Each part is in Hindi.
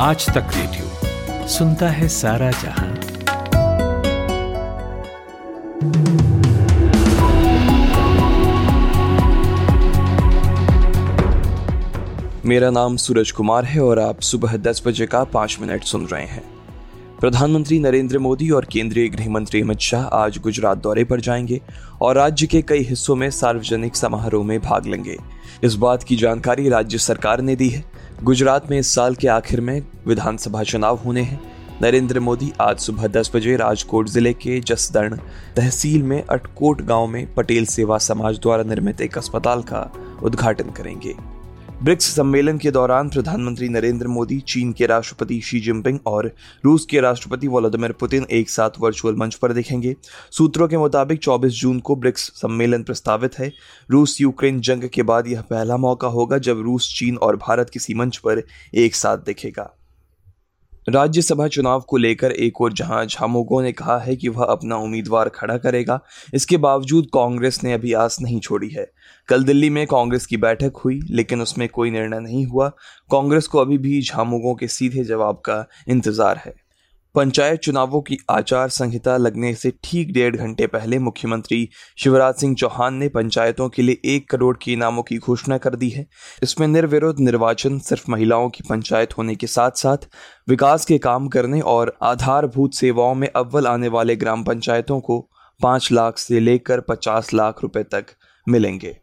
आज तक रेडियो सुनता है सारा जहाँ। मेरा नाम सूरज कुमार है और आप सुबह दस बजे का पाँच मिनट सुन रहे हैं। प्रधानमंत्री नरेंद्र मोदी और केंद्रीय गृह मंत्री अमित शाह आज गुजरात दौरे पर जाएँगे और राज्य के कई हिस्सों में सार्वजनिक समारोह में भाग लेंगे। इस बात की जानकारी राज्य सरकार ने दी है। गुजरात में इस साल के आखिर में विधानसभा चुनाव होने हैं। नरेंद्र मोदी आज सुबह दस बजे राजकोट ज़िले के जसदण तहसील में अटकोट गाँव में पटेल सेवा समाज द्वारा निर्मित एक अस्पताल का उद्घाटन करेंगे। ब्रिक्स सम्मेलन के दौरान प्रधानमंत्री नरेंद्र मोदी, चीन के राष्ट्रपति शी जिनपिंग और रूस के राष्ट्रपति व्लादिमिर पुतिन एक साथ वर्चुअल मंच पर दिखेंगे। सूत्रों के मुताबिक 24 जून को ब्रिक्स सम्मेलन प्रस्तावित है। रूस यूक्रेन जंग के बाद यह पहला मौका होगा जब रूस, चीन और भारत किसी मंच पर एक साथ दिखेगा। राज्यसभा चुनाव को लेकर एक और जहाँ झामुगो ने कहा है कि वह अपना उम्मीदवार खड़ा करेगा। इसके बावजूद कांग्रेस ने अभी आस नहीं छोड़ी है। कल दिल्ली में कांग्रेस की बैठक हुई, लेकिन उसमें कोई निर्णय नहीं हुआ। कांग्रेस को अभी भी झामुगों के सीधे जवाब का इंतज़ार है। पंचायत चुनावों की आचार संहिता लगने से ठीक डेढ़ घंटे पहले मुख्यमंत्री शिवराज सिंह चौहान ने पंचायतों के लिए एक करोड़ के इनामों की घोषणा कर दी है। इसमें निर्विरोध निर्वाचन सिर्फ़ महिलाओं की पंचायत होने के साथ साथ विकास के काम करने और आधारभूत सेवाओं में अव्वल आने वाले ग्राम पंचायतों को पाँच लाख से लेकर पचास लाख रुपए तक मिलेंगे।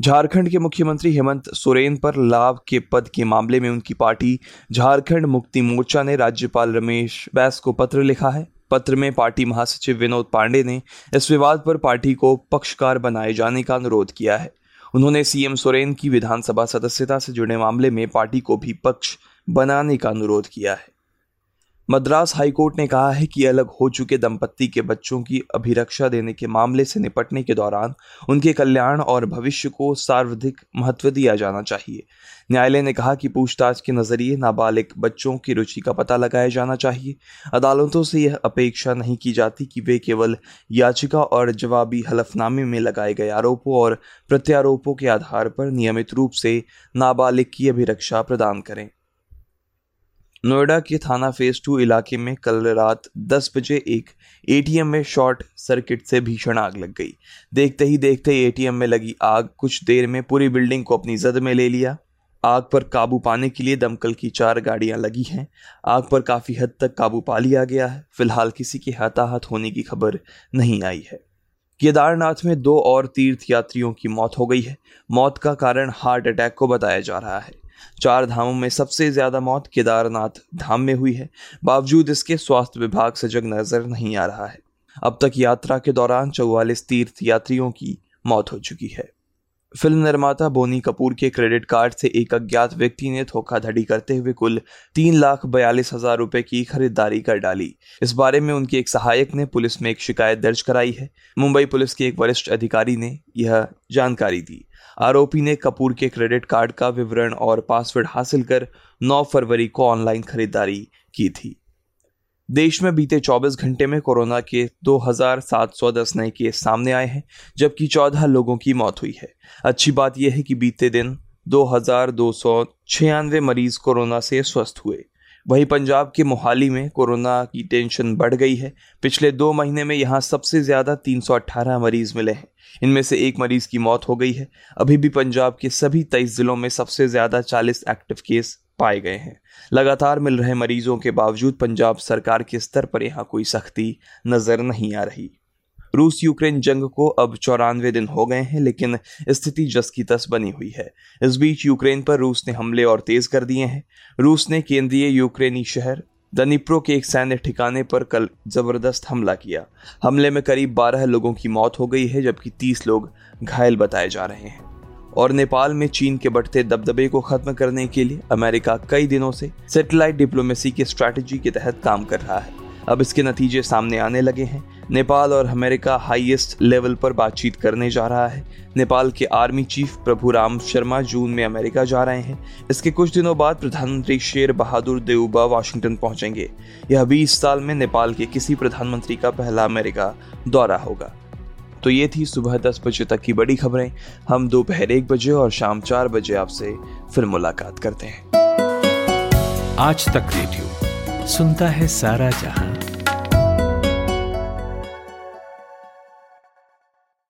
झारखंड के मुख्यमंत्री हेमंत सोरेन पर लाभ के पद के मामले में उनकी पार्टी झारखंड मुक्ति मोर्चा ने राज्यपाल रमेश बैस को पत्र लिखा है। पत्र में पार्टी महासचिव विनोद पांडे ने इस विवाद पर पार्टी को पक्षकार बनाए जाने का अनुरोध किया है। उन्होंने सीएम सोरेन की विधानसभा सदस्यता से जुड़े मामले में पार्टी को भी पक्ष बनाने का अनुरोध किया है। मद्रास हाईकोर्ट ने कहा है कि अलग हो चुके दंपत्ति के बच्चों की अभिरक्षा देने के मामले से निपटने के दौरान उनके कल्याण और भविष्य को सार्वधिक महत्व दिया जाना चाहिए। न्यायालय ने कहा कि पूछताछ के नज़रिए नाबालिग बच्चों की रुचि का पता लगाया जाना चाहिए। अदालतों से यह अपेक्षा नहीं की जाती कि वे केवल याचिका और जवाबी हलफनामे में लगाए गए आरोपों और प्रत्यारोपों के आधार पर नियमित रूप से नाबालिग की अभिरक्षा प्रदान करें। नोएडा के थाना फ़ेज़ टू इलाके में कल रात 10 बजे एक एटीएम में शॉर्ट सर्किट से भीषण आग लग गई। देखते ही देखते एटीएम में लगी आग, कुछ देर में पूरी बिल्डिंग को अपनी जद में ले लिया। आग पर काबू पाने के लिए दमकल की चार गाड़ियाँ लगी हैं। आग पर काफ़ी हद तक काबू पा लिया गया है। फ़िलहाल किसी के हताहत होने की खबर नहीं आई है। केदारनाथ में दो और तीर्थ यात्रियों की मौत हो गई है। मौत का कारण हार्ट अटैक को बताया जा रहा है। चार धामों में सबसे ज़्यादा मौत केदारनाथ धाम में हुई है। बावजूद इसके स्वास्थ्य विभाग सजग नज़र नहीं आ रहा है। अब तक यात्रा के दौरान चौवालीस तीर्थ यात्रियों की मौत हो चुकी है। फ़िल्म निर्माता बोनी कपूर के क्रेडिट कार्ड से एक अज्ञात व्यक्ति ने धोखाधड़ी करते हुए कुल तीन लाख बयालीस हज़ार रुपए की खरीदारी कर डाली। इस बारे में उनके एक सहायक ने पुलिस में एक शिकायत दर्ज कराई है। मुंबई पुलिस के एक वरिष्ठ अधिकारी ने यह जानकारी दी। आरोपी ने कपूर के क्रेडिट कार्ड का विवरण और पासवर्ड हासिल कर 9 फरवरी को ऑनलाइन खरीदारी की थी। देश में बीते 24 घंटे में कोरोना के 2,710 नए केस सामने आए हैं जबकि 14 लोगों की मौत हुई है। अच्छी बात यह है कि बीते दिन दो हज़ार दो सौ छियानवे मरीज़ कोरोना से स्वस्थ हुए। वहीं पंजाब के मोहाली में कोरोना की टेंशन बढ़ गई है। पिछले दो महीने में यहाँ सबसे ज़्यादा 318 मरीज़ मिले हैं। इनमें से एक मरीज़ की मौत हो गई है। अभी भी पंजाब के सभी तेईस जिलों में सबसे ज़्यादा 40 एक्टिव केस पाए गए हैं। लगातार मिल रहे मरीजों के बावजूद पंजाब सरकार के स्तर पर यहाँ कोई सख्ती नज़र नहीं आ रही। रूस यूक्रेन जंग को अब चौरानवे दिन हो गए हैं, लेकिन स्थिति जस की तस बनी हुई है। इस बीच यूक्रेन पर रूस ने हमले और तेज कर दिए हैं। रूस ने केंद्रीय यूक्रेनी शहर दनिप्रो के एक सैन्य ठिकाने पर कल ज़बरदस्त हमला किया। हमले में करीब 12 लोगों की मौत हो गई है, जबकि 30 लोग घायल बताए जा रहे हैं। और नेपाल में चीन के बढ़ते दबदबे को खत्म करने के लिए अमेरिका कई दिनों से सैटेलाइट डिप्लोमेसी के स्ट्रैटेजी के तहत काम कर रहा है। अब इसके नतीजे सामने आने लगे हैं। नेपाल और अमेरिका हाईएस्ट लेवल पर बातचीत करने जा रहा है। नेपाल के आर्मी चीफ प्रभु राम शर्मा जून में अमेरिका जा रहे हैं। इसके कुछ दिनों बाद प्रधानमंत्री शेर बहादुर देउबा वाशिंगटन पहुँचेंगे। यह बीस साल में नेपाल के किसी प्रधानमंत्री का पहला अमेरिका दौरा होगा। तो ये थी सुबह दस बजे तक की बड़ी खबरें। हम दोपहर एक बजे और शाम चार बजे आपसे फिर मुलाकात करते हैं। आज तक रेडियो सुनता है सारा जहाँ।